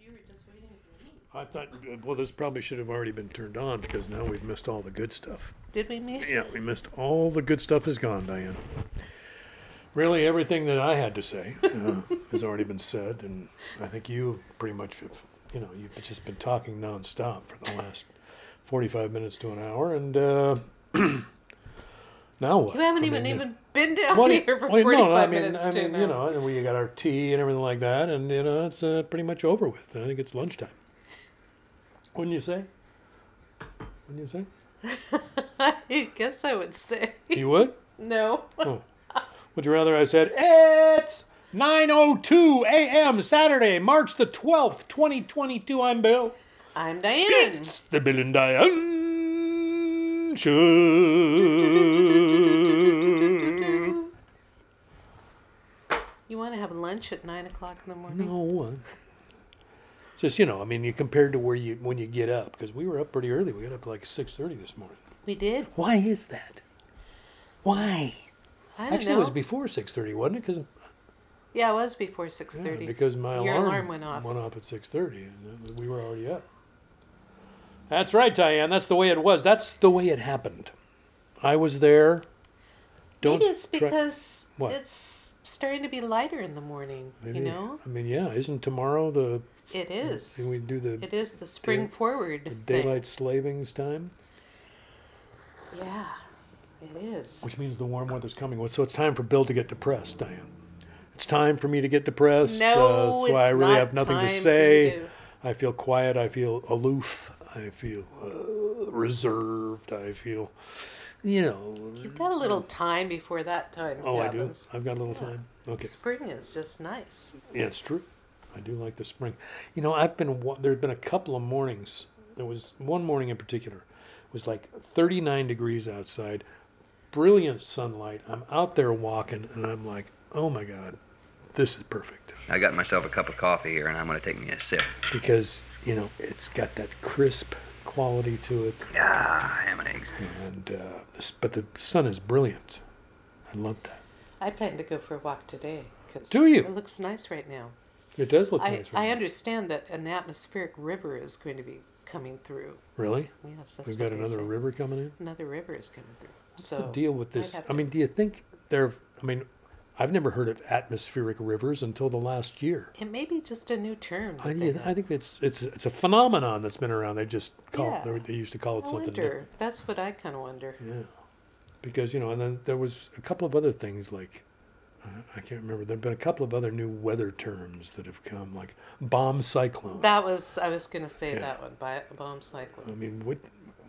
you were just waiting for me. I thought, well, this probably should have already been turned on because now we've missed all the good stuff. Did we miss? Yeah, we missed all the good stuff is gone, Diane. Really, everything that I had to say uh, has already been said, and I think you pretty much have, you know, you've just been talking nonstop for the last 45 minutes to an hour, and uh, now what? You haven't I even mean, even been down you- here for well, no, I mean, minutes I mean, now. you know, and we got our tea and everything like that, and you know, it's uh, pretty much over with. I think it's lunchtime. Wouldn't you say? Wouldn't you say? I guess I would say You would? no. Oh. Would you rather I said it's 9:02 a.m. Saturday, March the 12th, 2022. I'm Bill. I'm Diane. It's the Bill and Diane show. You want to have lunch at nine o'clock in the morning? No, just you know, I mean, you compared to where you when you get up because we were up pretty early. We got up like 6:30 this morning. We did. Why is that? Why? I don't Actually, know. it was before 6:30, wasn't it? Because yeah, it was before six thirty. because my Your alarm, alarm went off. Went off at 6:30, and uh, we were already up. That's right, Diane. That's the way it was. That's the way it happened. I was there. Don't Maybe it's try- because What? it's starting to be lighter in the morning. Maybe- You know, I mean, yeah. Isn't tomorrow the? it is. We do the It is the spring Day- forward. the thing. daylight slavings time, Yeah, it is. which means the warm weather's coming. So it's time for Bill to get depressed, Diane. It's time for me to get depressed. No, uh, that's it's why I really not have nothing to say. to- I feel quiet. I feel aloof. I feel uh, reserved. I feel, you know. You've got a little time before that time. Oh, I do. I've got a little time. Okay. Spring is just nice. Yeah, it's true. I do like the spring. You know, I've been there've been a couple of mornings. There was one morning in particular. It was like 39 degrees outside, brilliant sunlight. I'm out there walking, and I'm like, oh my god, this is perfect I got myself a cup of coffee here, and I'm going to take me a sip. because you know it's got that crisp quality to it, Ah, ham and eggs. and uh, this, but the sun is brilliant. I love that. I plan to go for a walk today. 'cause Do you? It looks nice right now. It does look I, nice. I now. understand that an atmospheric river is going to be coming through. Really, Yes, that's we've what got they another say. river coming in. Another river is coming through. What's so the deal with this? I to- mean, do you think there? I mean, I've never heard of atmospheric rivers until the last year. it may be just a new term. I, yeah, I think it's it's it's a phenomenon that's been around. They just call Yeah. they, they used to call it I something wonder. different. That's what I kind of wonder. Yeah, because you know, and then there was a couple of other things like uh, I can't remember. There've been a couple of other new weather terms that have come, like bomb cyclone. That was I was going to say Yeah. that one. Bomb cyclone. I mean, what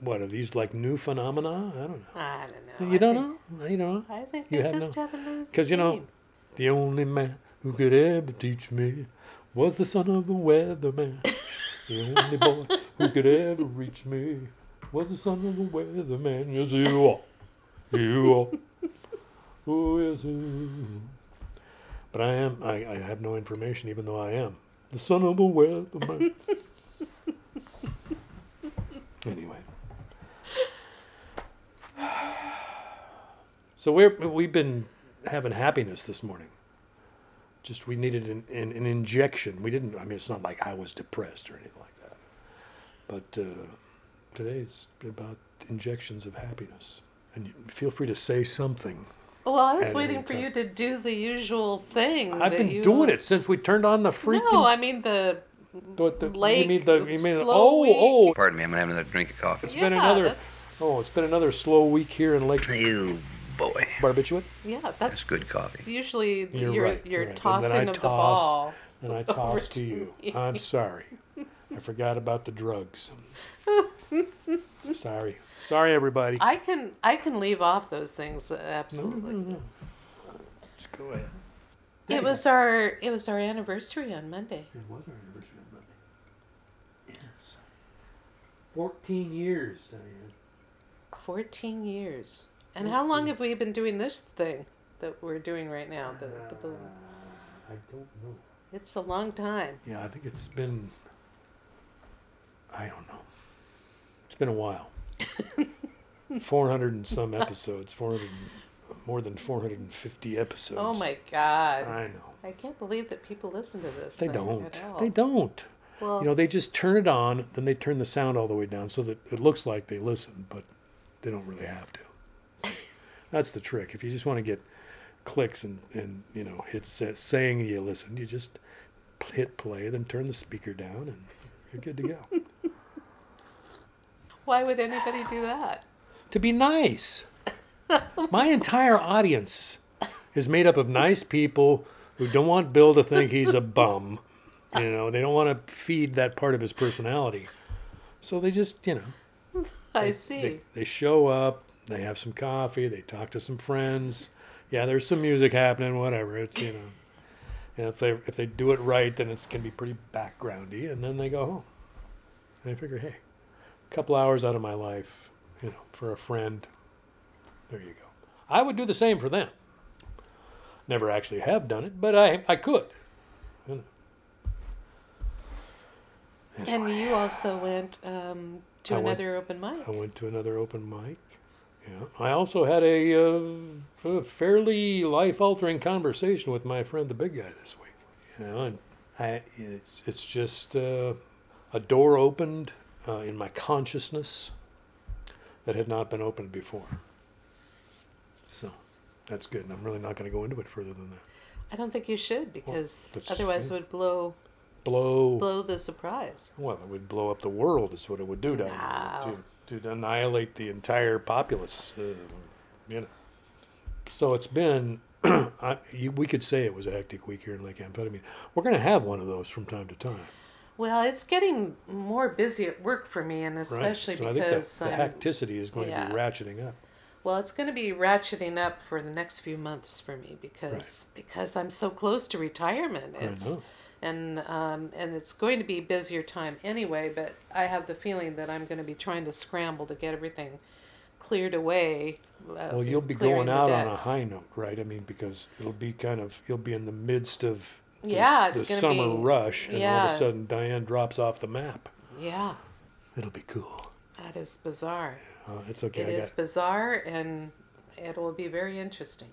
what are these like new phenomena? I don't know. I don't know. you I don't think, know? You don't know? I think You they just no- have a new. 'Cause, you know. The only man who could ever teach me was the son of the weatherman. the only boy who could ever reach me was the son of the weatherman. Yes, you are. You are. Oh, yes, you But I am, I, I have no information, even though I am the son of the weatherman. anyway. So we're, we've been having happiness this morning. Just we needed an, an, an injection. We didn't. I mean, it's not like I was depressed or anything like that. But uh, today it's about injections of happiness. And you feel free to say something. Well, I was waiting for you to do the usual thing. I've that been you- doing it since we turned on the freaking. No, I mean the. what the, Lake, you mean the, you mean, slow oh, week. oh, Pardon me, I'm going to have another drink of coffee. It's yeah, been another- that's oh! It's been another slow week here in Lake You boy. Barbiturate, yeah, That's that's good coffee. usually You're your right, your you're right. Tossing I of the ball. and I Over toss to to you. me. I'm sorry. I forgot about the drugs. sorry, sorry, everybody. I can I can leave off those things uh, No, no, absolutely. no, no. Just go ahead. It was our it was our anniversary on Monday. It was our anniversary on Monday. Yes. 14 years, Diane. Fourteen years. And mm, how long mm. have we been doing this thing that we're doing right now? The, the uh, balloon? I don't know. It's a long time. Yeah, I think it's been. I don't know. It's been a while. 400 and some episodes. 400, more than 450 episodes. Oh my God! I know. I can't believe that people listen to this. They don't. At all. They don't. Well, You know, they just turn it on, then they turn the sound all the way down so that it looks like they listen, but they don't really have to. That's the trick. If you just want to get clicks and, and you know, hit sa- saying you listen, you just hit play, then turn the speaker down, and you're good to go. why would anybody do that? to be nice. My entire audience is made up of nice people who don't want Bill to think he's a bum. You know, they don't want to feed that part of his personality. So they just, you know, I they, see. They, they show up, they have some coffee, they talk to some friends. Yeah, there's some music happening, whatever. It's, you know, and if they if they do it right, then it's can be pretty backgroundy, and then they go home. And I figure, hey, a couple hours out of my life, you know, for a friend. There you go. I would do the same for them. Never actually have done it, but I I could. You know. and you also went um, to I went- another open mic. I went to another open mic. Yeah. I also had a, uh, a fairly life-altering conversation with my friend, the big guy, this week. You know, and I, it's it's just uh, a door opened uh, in my consciousness that had not been opened before. So that's good, and I'm really not going to go into it further than that. I don't think you should because that's- otherwise it would blow Blow. blow the surprise. Well, it would blow up the world. Is what it would do down No. there to, to annihilate the entire populace. Uh, you know. So it's been. I, you, we could say it was a hectic week here in Lake Amphetamine. We're going to have one of those from time to time, Well, it's getting more busy at work for me, and right? especially so I think because that the I'm- hecticity is going yeah. to be ratcheting up. well, it's going to be ratcheting up for the next few months for me because because I'm so close to retirement. It's. And um, and it's going to be a busier time anyway. But I have the feeling that I'm going to be trying to scramble to get everything cleared away. Uh, Well, you'll be going out on a high note, right? I mean, because it'll be kind of you'll be in the midst of the, Yeah, the summer be- rush, and all of a sudden Diane drops off the map. Yeah, It'll be cool. that is bizarre. Uh, it's okay. It I is got, bizarre and it will be very interesting.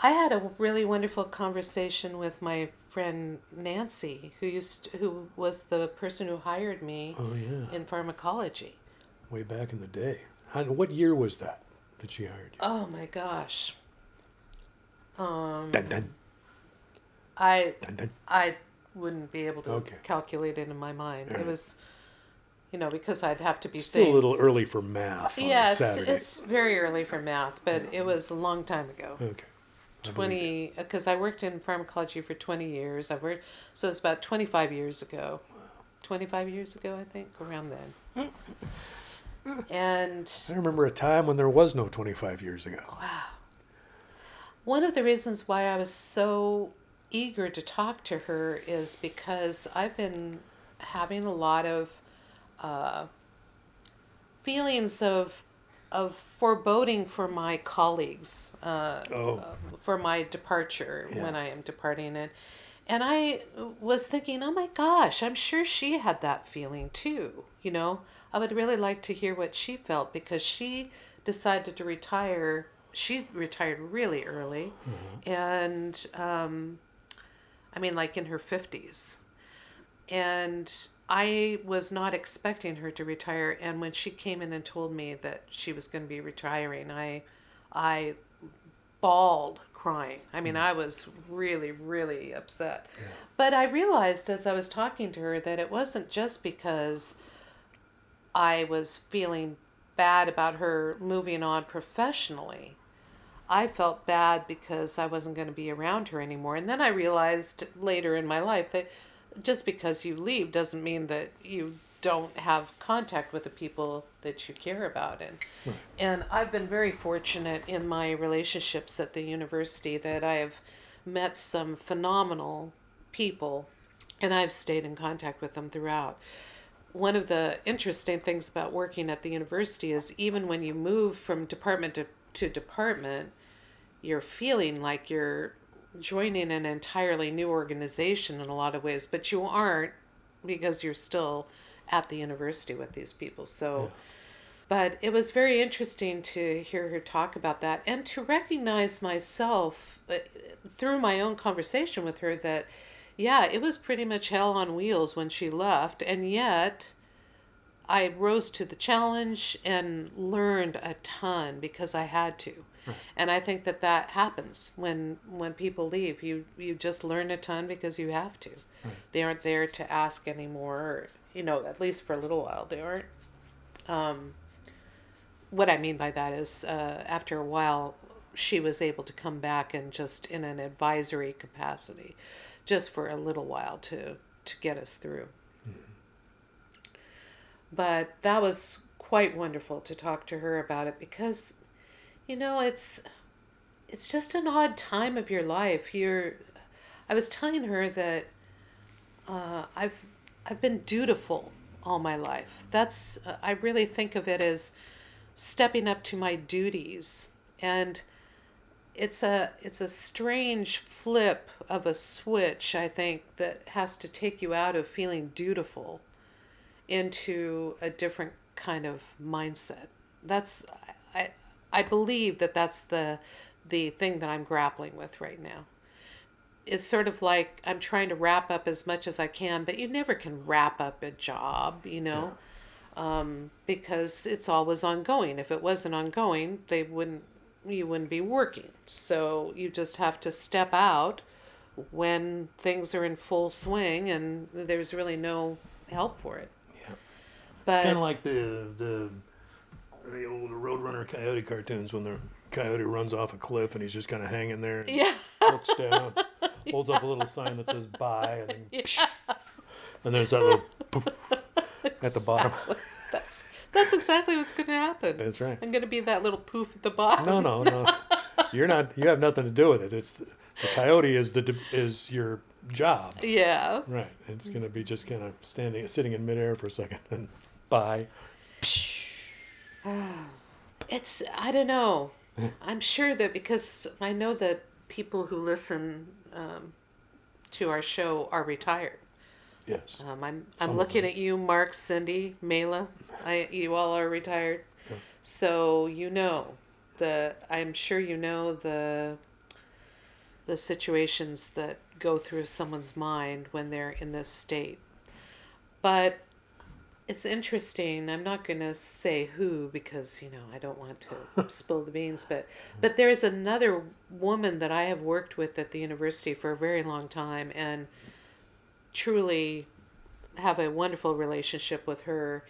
I had a really wonderful conversation with my friend Nancy, who used who was the person who hired me oh yeah. in pharmacology. way back in the day. How, what year was that that she hired you? Oh my gosh. Um, Dun, dun, I dun, dun. I wouldn't be able to Okay. calculate it in my mind. It was, you know, because I'd have to be Still saying. a little early for math on yeah, it's, Saturday. it's very early for math, but it was a long time ago. okay. I believe 20 because I worked in pharmacology for 20 years. I've worked so it's about 25 years ago. 25 years ago, I think, around then. and. I remember a time when there was no 25 years ago. Wow. One of the reasons why I was so eager to talk to her is because I've been having a lot of uh, feelings of of foreboding for my colleagues. Uh, Oh. for my departure Yeah. when I am departing it. And I was thinking, oh my gosh, I'm sure she had that feeling too. You know, I would really like to hear what she felt because she decided to retire. She retired really early. And, um, I mean, like in her 50s. And I was not expecting her to retire. And when she came in and told me that she was going to be retiring, I, I bawled crying. I mean, hmm. I was really, really upset. But I realized as I was talking to her that it wasn't just because I was feeling bad about her moving on professionally. I felt bad because I wasn't going to be around her anymore. And then I realized later in my life that just because you leave doesn't mean that you don't have contact with the people that you care about and and I've been very fortunate in my relationships at the university that I have met some phenomenal people and I've stayed in contact with them throughout. One of the interesting things about working at the university is even when you move from department to, to department, you're feeling like you're joining an entirely new organization in a lot of ways, but you aren't because you're still at the university with these people. So, but it was very interesting to hear her talk about that and to recognize myself uh, through my own conversation with her that yeah, it was pretty much hell on wheels when she left, and yet I rose to the challenge and learned a ton because I had to. And I think that that happens when when people leave. You you just learn a ton because you have to. They aren't there to ask anymore. Or, you know, at least for a little while, they aren't. Um, what I mean by that is, uh, after a while, she was able to come back and just in an advisory capacity, just for a little while to to get us through. But that was quite wonderful to talk to her about it because, you know, it's it's just an odd time of your life. You're, I was telling her that uh, I've I've been dutiful all my life. That's uh, I really think of it as stepping up to my duties and it's a it's a strange flip of a switch i think that has to take you out of feeling dutiful into a different kind of mindset that's i i believe that that's the the thing that i'm grappling with right now. It's sort of like i'm trying to wrap up as much as i can but you never can wrap up a job you know? Um, because it's always ongoing. If it wasn't ongoing they wouldn't you wouldn't be working. So you just have to step out when things are in full swing and there's really no help for it. Yeah. but Kind of like the the the old Roadrunner Coyote cartoons when the coyote runs off a cliff and he's just kind of hanging there. And yeah looks down, holds up a little sign that says "bye," and then, and there's that little poof at the bottom. that's that's exactly what's going to happen That's right. i'm going to be that little poof at the bottom No, no, no. You're not. You have nothing to do with it. It's the, the coyote is the is your job. yeah Right. It's gonna be just kind of standing, sitting in midair for a second, and bye. It's I don't know. I'm sure that because I know that people who listen um, to our show are retired. Yes. Um, I'm I'm looking at you, Mark, Cindy, Mela. I you all are retired, so you know the. I'm sure you know the. The situations that go through someone's mind when they're in this state, but it's interesting. I'm not going to say who because you know I don't want to spill the beans, but but there's another woman that I have worked with at the university for a very long time and truly have a wonderful relationship with her.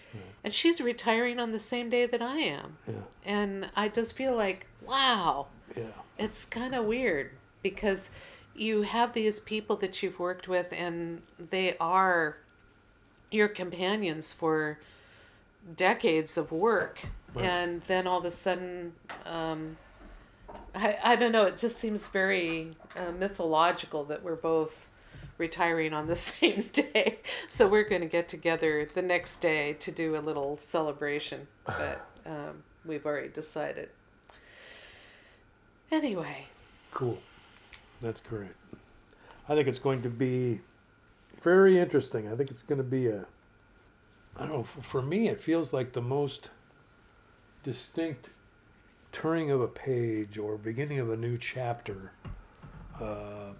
And she's retiring on the same day that I am. Yeah. And I just feel like, wow, Yeah. it's kind of weird because you have these people that you've worked with and they are your companions for decades of work Right. and then all of a sudden um, I, I don't know it just seems very uh, mythological that we're both retiring on the same day so we're going to get together the next day to do a little celebration but um, we've already decided anyway Cool. That's great. I think it's going to be very interesting. I think it's going to be a. I don't know. For me, it feels like the most distinct turning of a page or beginning of a new chapter. Uh,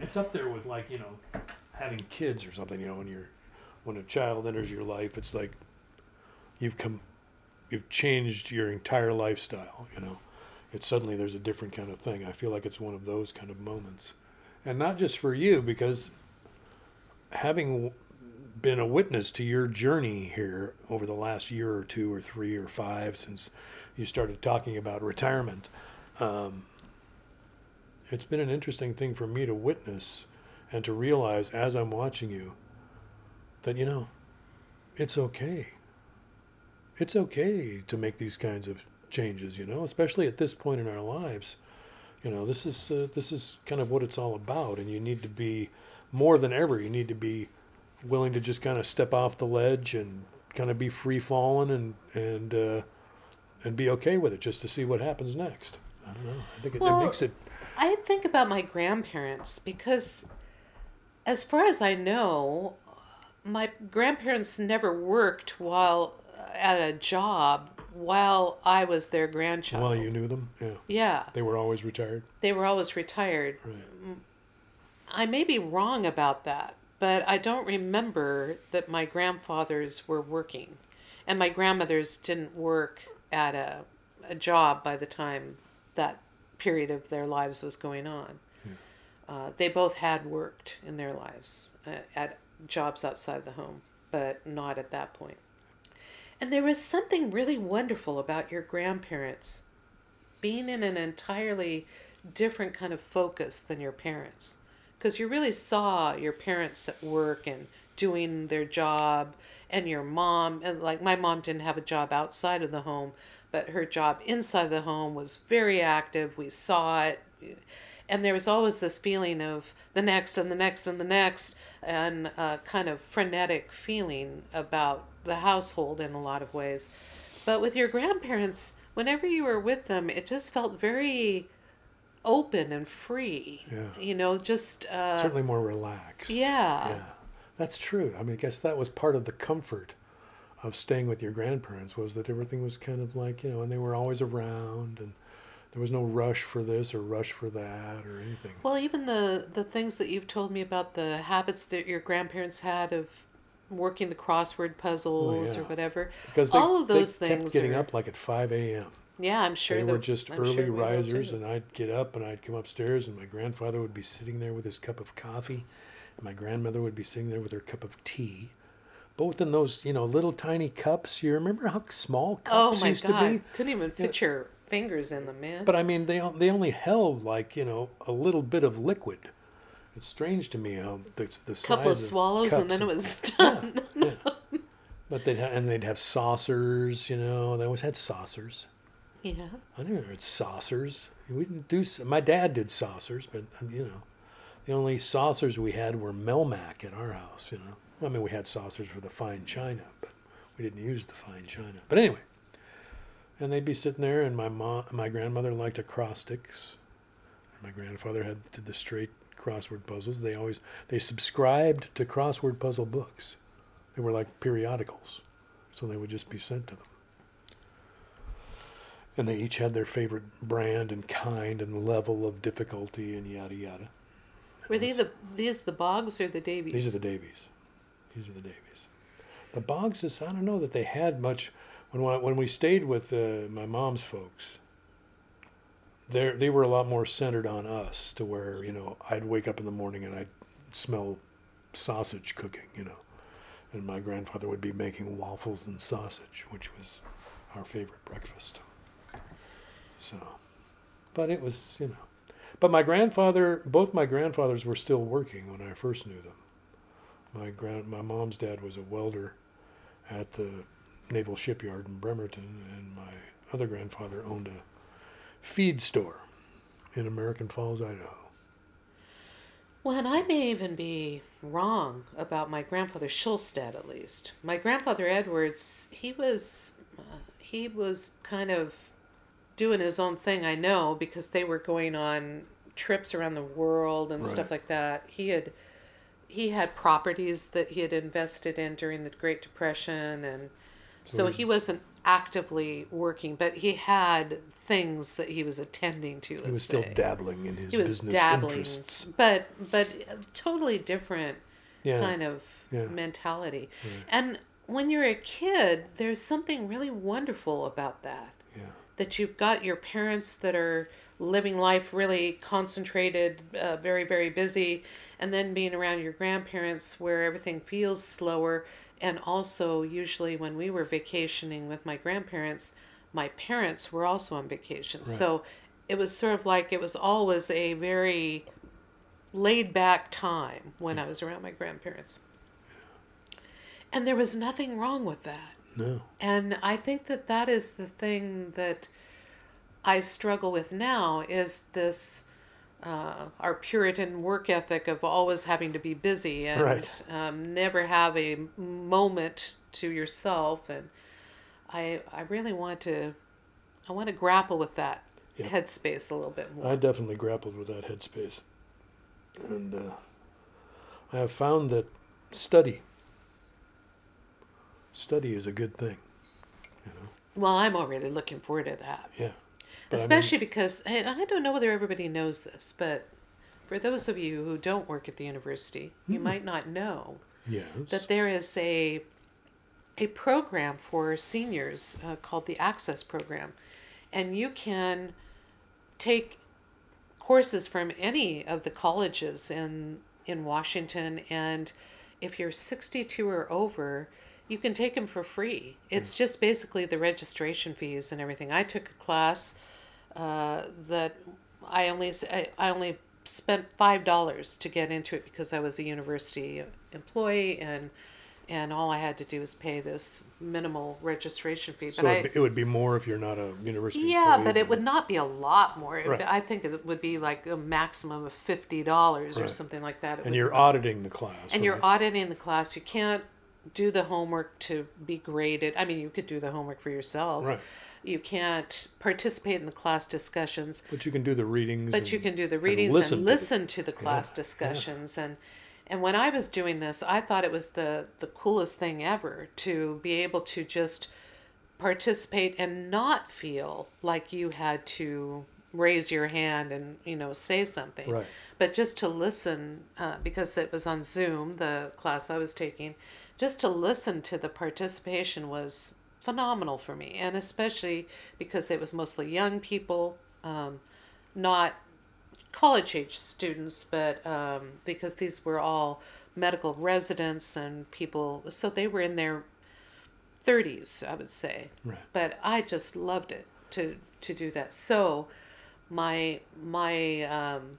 it's up there with like you know having kids or something. You know, when you're when a child enters your life, it's like you've come, you've changed your entire lifestyle. You know it's suddenly there's a different kind of thing. I feel like it's one of those kind of moments. And not just for you, because having been a witness to your journey here over the last year or two or three or five since you started talking about retirement, um, it's been an interesting thing for me to witness and to realize as I'm watching you that, you know, it's okay. It's okay to make these kinds of changes, you know, especially at this point in our lives. You know, this is uh, this is kind of what it's all about, and you need to be more than ever. You need to be willing to just kind of step off the ledge and kind of be free falling and and uh, and be okay with it, just to see what happens next. I don't know. I think it, Well, it makes it. I think about my grandparents because, as far as I know, my grandparents never worked while uh, at a job while I was their grandchild. Well, you knew them. Yeah, yeah, they were always retired. they were always retired. Right. I may be wrong about that, but I don't remember that my grandfathers were working. And my grandmothers didn't work at a, a job by the time that period of their lives was going on. Uh, they both had worked in their lives uh, at jobs outside the home, but not at that point. And there was something really wonderful about your grandparents being in an entirely different kind of focus than your parents. Because you really saw your parents at work and doing their job, and your mom, and like my mom didn't have a job outside of the home, but her job inside the home was very active. We saw it. And there was always this feeling of the next and the next and the next, and a kind of frenetic feeling about the household in a lot of ways. But with your grandparents, whenever you were with them, it just felt very open and free. Yeah. You know, just uh, Certainly more relaxed. Yeah. Yeah. That's true. I mean, I guess that was part of the comfort of staying with your grandparents was that everything was kind of like, you know, and they were always around and there was no rush for this or rush for that or anything. Well, even the the things that you've told me about the habits that your grandparents had of working the crossword puzzles or Oh, yeah. whatever. Because they, all of those they things kept getting are- up like at 5 a.m. Yeah, I'm sure they were just I'm early will risers, and I'd get up and I'd come upstairs, and my grandfather would be sitting there with his cup of coffee, and my grandmother would be sitting there with her cup of tea, both in those you know little tiny cups. You remember how small Oh cups my used god! to be? Couldn't even fit your fingers in them, man. But I mean, they they only held like you know a little bit of liquid. It's strange to me how the the couple of swallows and then it was done. yeah. But they'd ha- and they'd have saucers. You know, they always had saucers. Yeah. I never had saucers. We didn't do. My dad did saucers, but um, you know, the only saucers we had were Melmac at our house. You know, I mean, we had saucers for the fine china, but we didn't use the fine china. But anyway, and they'd be sitting there, and my mom, my grandmother liked acrostics. My grandfather had did the straight crossword puzzles. They always they subscribed to crossword puzzle books. They were like periodicals, so they would just be sent to them and they each had their favorite brand and kind and level of difficulty and yada yada. Were they the these the Boggs or the Davies? These are the Davies. These are the Davies. The Boggs is I don't know that they had much when I- when we stayed with uh, my mom's folks. They they were a lot more centered on us to where you know I'd wake up in the morning and I'd smell sausage cooking you know, and my grandfather would be making waffles and sausage, which was our favorite breakfast. So, but it was you know, but my grandfather, both my grandfathers were still working when I first knew them. My grand, my mom's dad was a welder at the naval shipyard in Bremerton, and my other grandfather owned a feed store in American Falls, Idaho. Well, and I may even be wrong about my grandfather Schulstad, at least. My grandfather Edwards, he was, uh, he was kind of doing his own thing. I know because they were going on trips around the world and stuff like that. He had, he had properties that he had invested in during the Great Depression, and so So- he wasn't actively working, but he had things that he was attending to. He was still say dabbling in his he was business dabbling, interests. but but totally different Yeah, kind of yeah. mentality. Right. And when you're a kid, there's something really wonderful about that. Yeah, That you've got your parents that are living life really concentrated, uh, very very busy, and then being around your grandparents where everything feels slower. And also, usually when we were vacationing with my grandparents, my parents were also on vacation. Right. So it was sort of like it was always a very laid back time when I was around my grandparents. And there was nothing wrong with that. No, And I think that that is the thing that I struggle with now is this uh, our Puritan work ethic of always having to be busy and Right. um, never have a moment to yourself. And I I really want to I want to grapple with that Yeah. headspace a little bit more. I definitely grappled with that headspace, and uh, I have found that study, study is a good thing. You know, well, I'm already looking forward to that. yeah. But I mean- Especially because and I don't know whether everybody knows this, but for those of you who don't work at the university, you might not know Yes. that there is a a program for seniors uh, called the Access Program, and you can take courses from any of the colleges in in Washington, and if you're 62 or over, you can take them for free. It's just basically the registration fees and everything. I took a class uh, that I only I, I only spent five dollars to get into it because I was a university employee and and all I had to do was pay this minimal registration fee. so But I it'd be- it would be more if you're not a university. yeah, but it would not be a lot more. It- Right. I think it would be like a maximum of fifty dollars or something like that. It And would- you're auditing the class. and you're auditing the class. You can't do the homework to be graded. I mean, you could do the homework for yourself. Right. You can't participate in the class discussions, But you can do the readings. but you and- can do the and readings listen and to the- listen to the class yeah. discussions and and when I was doing this, I thought it was the the coolest thing ever to be able to just participate and not feel like you had to raise your hand and you know say something Right. but just to listen uh, because it was on zoom the class i was taking just to listen to the participation was phenomenal for me and especially because it was mostly young people um, not college age students but um, because these were all medical residents and people so they were in their 30s i would say Right. but i just loved it to to do that so my my um,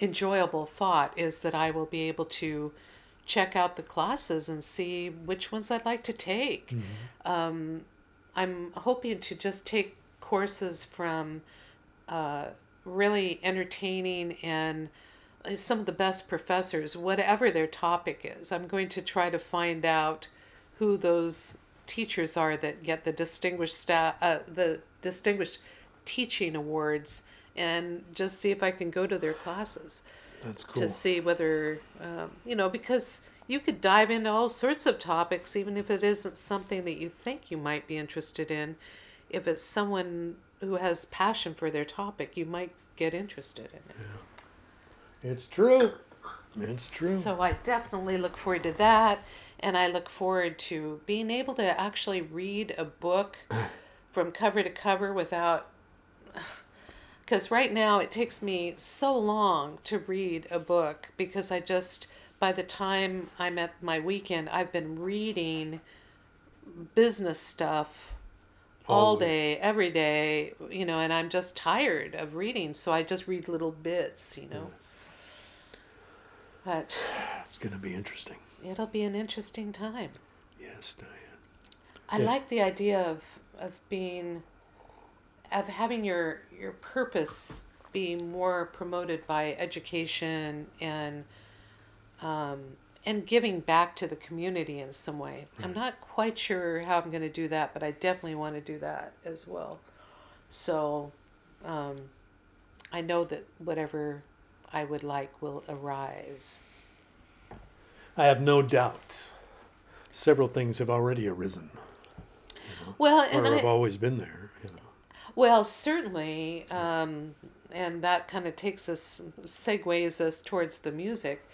enjoyable thought is that I will be able to check out the classes and see which ones I'd like to take. Um, I'm hoping to just take courses from uh, really entertaining and uh, some of the best professors, whatever their topic is. I'm going to try to find out who those teachers are that get the distinguished staff, uh, the distinguished teaching awards, and just see if I can go to their classes That's cool. to see whether um, you know because you could dive into all sorts of topics even if it isn't something that you think you might be interested in if it's someone who has passion for their topic you might get interested in it Yeah. It's true. It's true. so i definitely look forward to that and i look forward to being able to actually read a book from cover to cover without because right now it takes me so long to read a book because I just by the time I'm at my weekend I've been reading business stuff all day every day you know and I'm just tired of reading so I just read little bits you know but it's going to be interesting. it'll be an interesting time Yes, Diane. I Yeah. like the idea of of being of having your your purpose be more promoted by education and um, and giving back to the community in some way. I'm not quite sure how I'm going to do that, but I definitely want to do that as well. So um, I know that whatever I would like will arise. I have no doubt several things have already arisen Well, or and I, have always been there. Well, certainly, um, and that kind of takes us, segues us towards the music.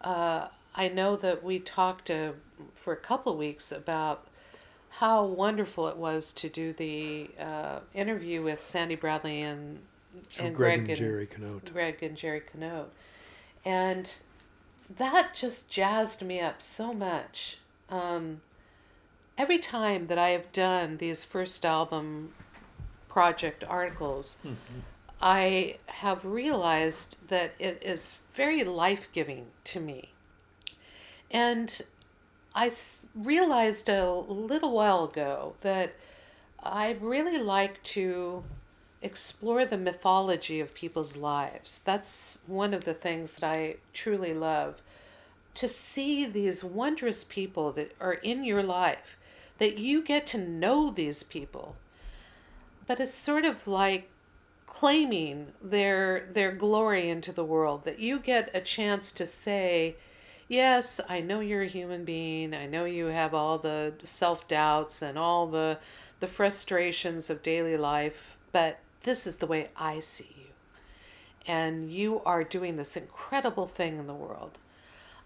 Uh, I know that we talked uh, for a couple of weeks about how wonderful it was to do the uh, interview with Sandy Bradley and, So and Greg Greg and Jerry Canote. Greg and Jerry Canote. And that just jazzed me up so much. Um, every time that I have done these first album project articles, I have realized that it is very life giving to me. And I realized a little while ago that I really like to explore the mythology of people's lives. That's one of the things that I truly love. To see these wondrous people that are in your life, that you get to know these people. But it's sort of like claiming their their glory into the world that you get a chance to say yes i know you're a human being i know you have all the self-doubts and all the the frustrations of daily life but this is the way i see you and you are doing this incredible thing in the world.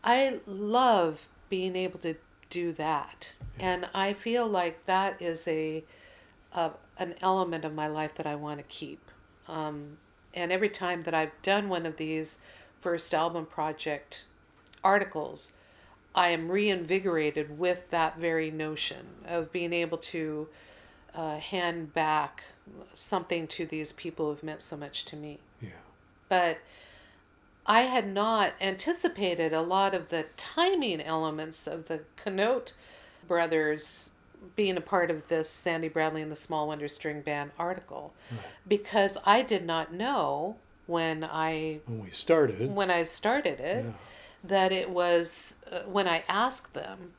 I love being able to do that. And I feel like that is a, a an element of my life that I want to keep. Um, and every time that I've done one of these first album project articles, I am reinvigorated with that very notion of being able to uh, hand back something to these people who've meant so much to me. Yeah. But I had not anticipated a lot of the timing elements of the Canote brothers being a part of this Sandy Bradley and the Small Wonder String Band article because I did not know when I When we started, when I started it yeah. that it was uh, when I asked them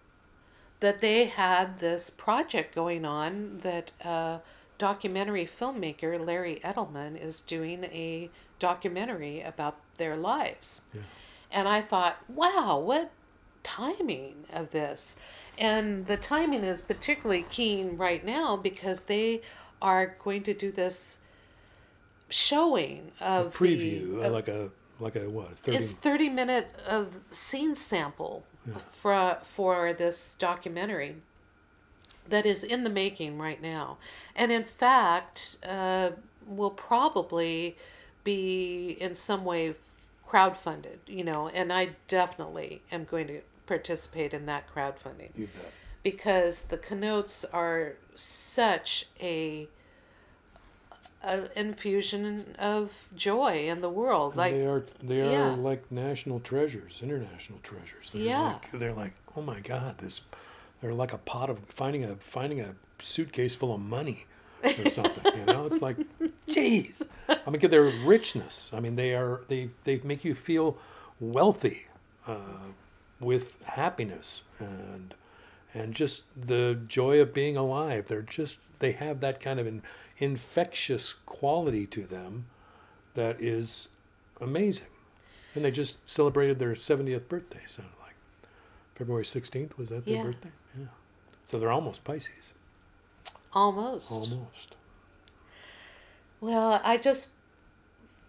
that they had this project going on that uh, documentary filmmaker Larry Edelman is doing a documentary about their lives. Yeah. And I thought, wow, what timing of this. And the timing is particularly keen right now because they are going to do this showing a of preview, the, uh, of- like a like a what? Thirty. it's 30 minute of scene sample for for this documentary that is in the making right now and in fact uh, will probably be in some way crowdfunded you know and i definitely am going to participate in that crowdfunding you bet. because the Canotes are such a, a infusion of joy in the world like they are they are yeah. like national treasures, international treasures. They're Yeah. like, they're like, oh my god, this. They're like a pot of finding a finding a suitcase full of money or something. you know, it's like, jeez. I mean, give their richness. I mean, they are they they make you feel wealthy uh, with happiness and and just the joy of being alive. They're just they have that kind of an infectious quality to them that is amazing. And they just celebrated their 70th birthday, sounded like. February 16th, was that their Yeah. birthday? Yeah. So they're almost Pisces. almost Almost. Well, I just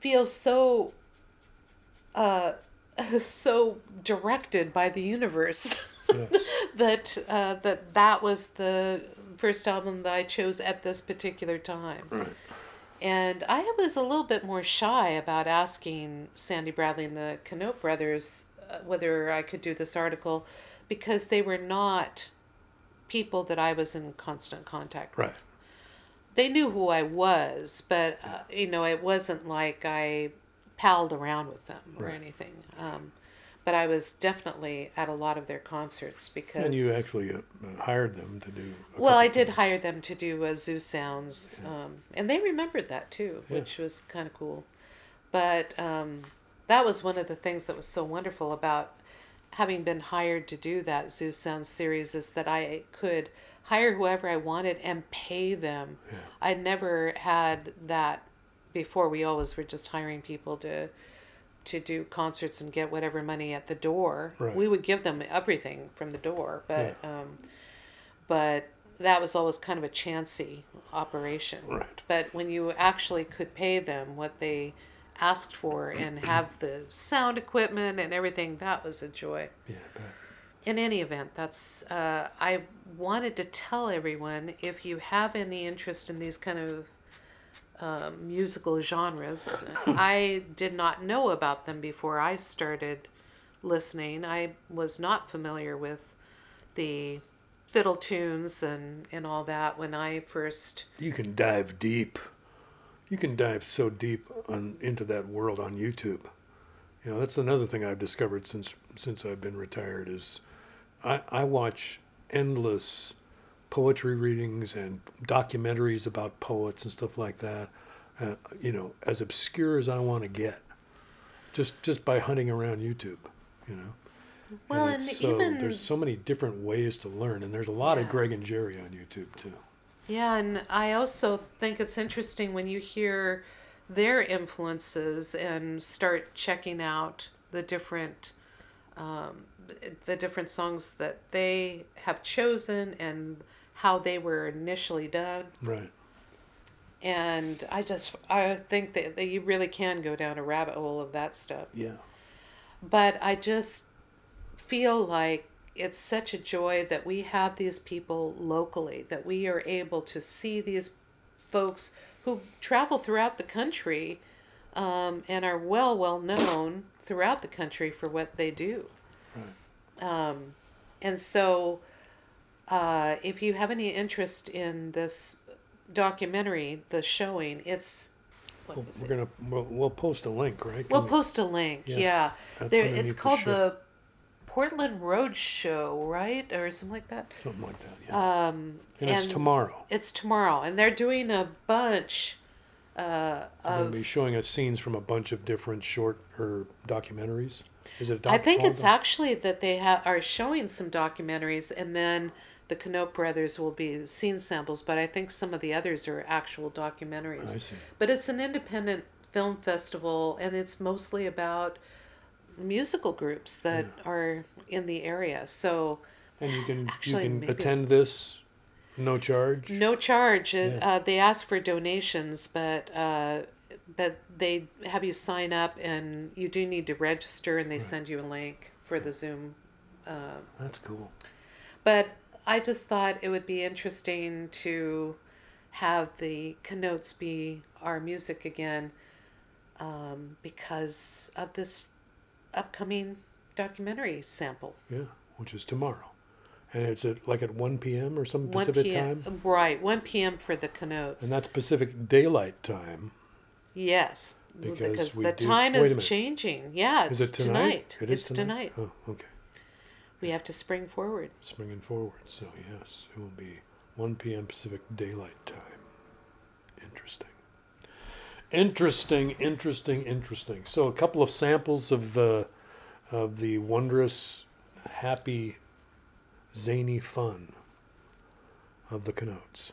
feel so uh so directed by the universe Yes. that uh that that was the first album that I chose at this particular time. right. And I was a little bit more shy about asking Sandy Bradley and the Canote brothers uh, whether I could do this article because they were not people that I was in constant contact with Right. they knew who I was, but uh, you know, it wasn't like I palled around with them or Right. anything. Um, but I was definitely at a lot of their concerts because. And you actually uh, hired them to do. Well, I did things. hire them to do uh, Zoo Sounds, um, and they remembered that too, Yeah. which was kind of cool. But um, that was one of the things that was so wonderful about having been hired to do that Zoo Sounds series is that I could hire whoever I wanted and pay them. Yeah. I never had that before. We always were just hiring people to to do concerts and get whatever money at the door. Right. We would give them everything from the door, but um, but that was always kind of a chancy operation. Right. But when you actually could pay them what they asked for and have the sound equipment and everything, that was a joy. Yeah, In any event, that's uh, I wanted to tell everyone if you have any interest in these kind of um, musical genres, I did not know about them before I started listening. I was not familiar with the fiddle tunes and, and all that when I first. You can dive deep. You can dive so deep on into that world on YouTube. You know, that's another thing I've discovered since since I've been retired is I, I watch endless poetry readings and documentaries about poets and stuff like that. Uh, you know, as obscure as I want to get, just just by hunting around YouTube. You know. Well, and, and, so, even there's so many different ways to learn, and there's a lot of Greg and Jerry on YouTube too. Yeah, and I also think it's interesting when you hear their influences and start checking out the different um, the different songs that they have chosen and how they were initially done. Right. and I just I think that, that you really can go down a rabbit hole of that stuff. Yeah. But I just feel like it's such a joy that we have these people locally, that we are able to see these folks who travel throughout the country um, and are well, well known throughout the country for what they do. Um, and so, uh, if you have any interest in this documentary, the showing, it's what We'll, is we're it? gonna we'll, we'll post a link, right? Can We'll we- post a link. Yeah, Yeah, there. It's called the Portland Road Show, right, or something like that. something like that. Yeah. Um, and, it's tomorrow. It's tomorrow, and they're doing a bunch uh, They're going of. to be showing us scenes from a bunch of different short or documentaries. Is it? A doc- I think it's doc- actually that they ha- are showing some documentaries, and then the Canote brothers will be scene samples. But I think some of the others are actual documentaries. I see. But it's an independent film festival, and it's mostly about musical groups that are in the area. So And you can Actually, you can attend this, no charge. no charge. Yeah. Uh, they ask for donations, but uh, but they have you sign up, and you do need to register, and they send you a link for the Zoom. Uh, That's cool. but I just thought it would be interesting to have the Canotes be our music again um, because of this upcoming documentary sample. Yeah, which is tomorrow, and it's at like at one p.m. or some 1 Pacific p.m. time, Right, 1 p.m. for the Canotes. and that's Pacific Daylight Time. Yes, Because because, the do- time is changing. Yeah, it's Is it tonight? It is it's tonight. Oh, okay. We have to spring forward. Springing forward. So yes, it will be one p.m. Pacific Daylight Time. Interesting. Interesting, interesting, interesting. So a couple of samples of the of the wondrous, happy, zany fun of the Canotes.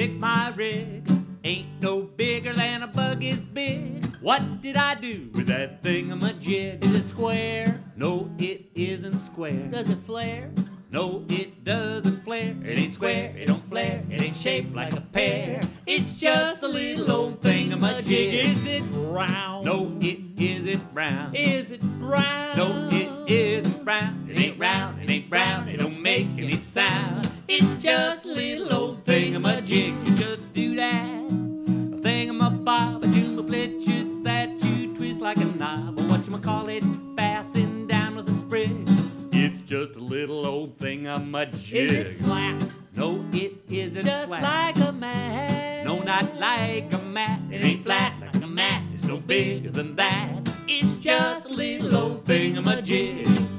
Fix my rig. Ain't no bigger than a bug is big. What did I do with that thingamajig? Is it square? No, it isn't square. Does it flare? No, it doesn't flare. It ain't square, it don't flare. It ain't shaped like a pear. It's just a little old thingamajig. Is it round? No, it isn't round. Is it brown? No, it isn't brown. It ain't round, it ain't brown. It don't make any sound. It's just a little old thingamajig. You just do that. A thingamabob, a jumbleflitch that you twist like a knob. Or what you call it, fasten down with a sprig. It's just a little old thingamajig. Is it flat? No, it isn't just flat. like a mat. No, not like a mat. It ain't flat like a mat. It's no bigger than that. It's just a little old thingamajig.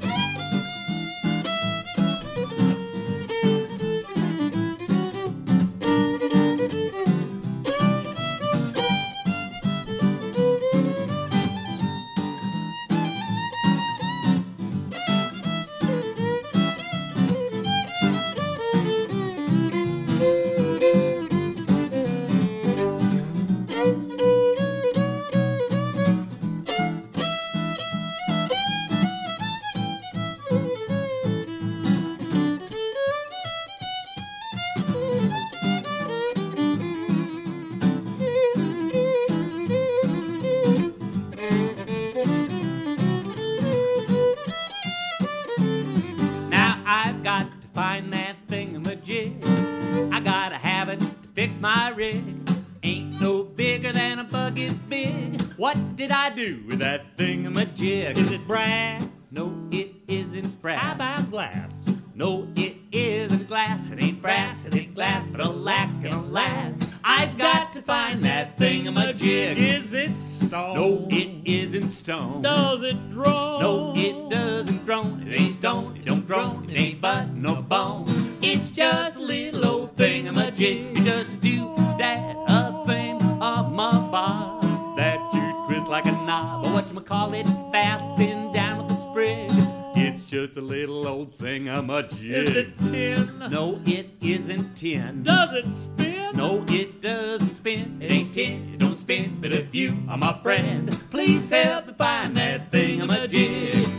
Stone. Does it drone? No, it doesn't drone. It ain't stone, it don't drone. It ain't but no bone. It's just a little old thing i'm thingamajig. It does do that a thing of my bob that you twist like a knob. Or what you call it, fasten down with a sprig. It's just a little old thing I'm a jig. Is it tin? No, it isn't tin. Does it spin? No, it doesn't spin. It ain't tin, spin. But if you are my friend, please help me find that thing I'm a jig.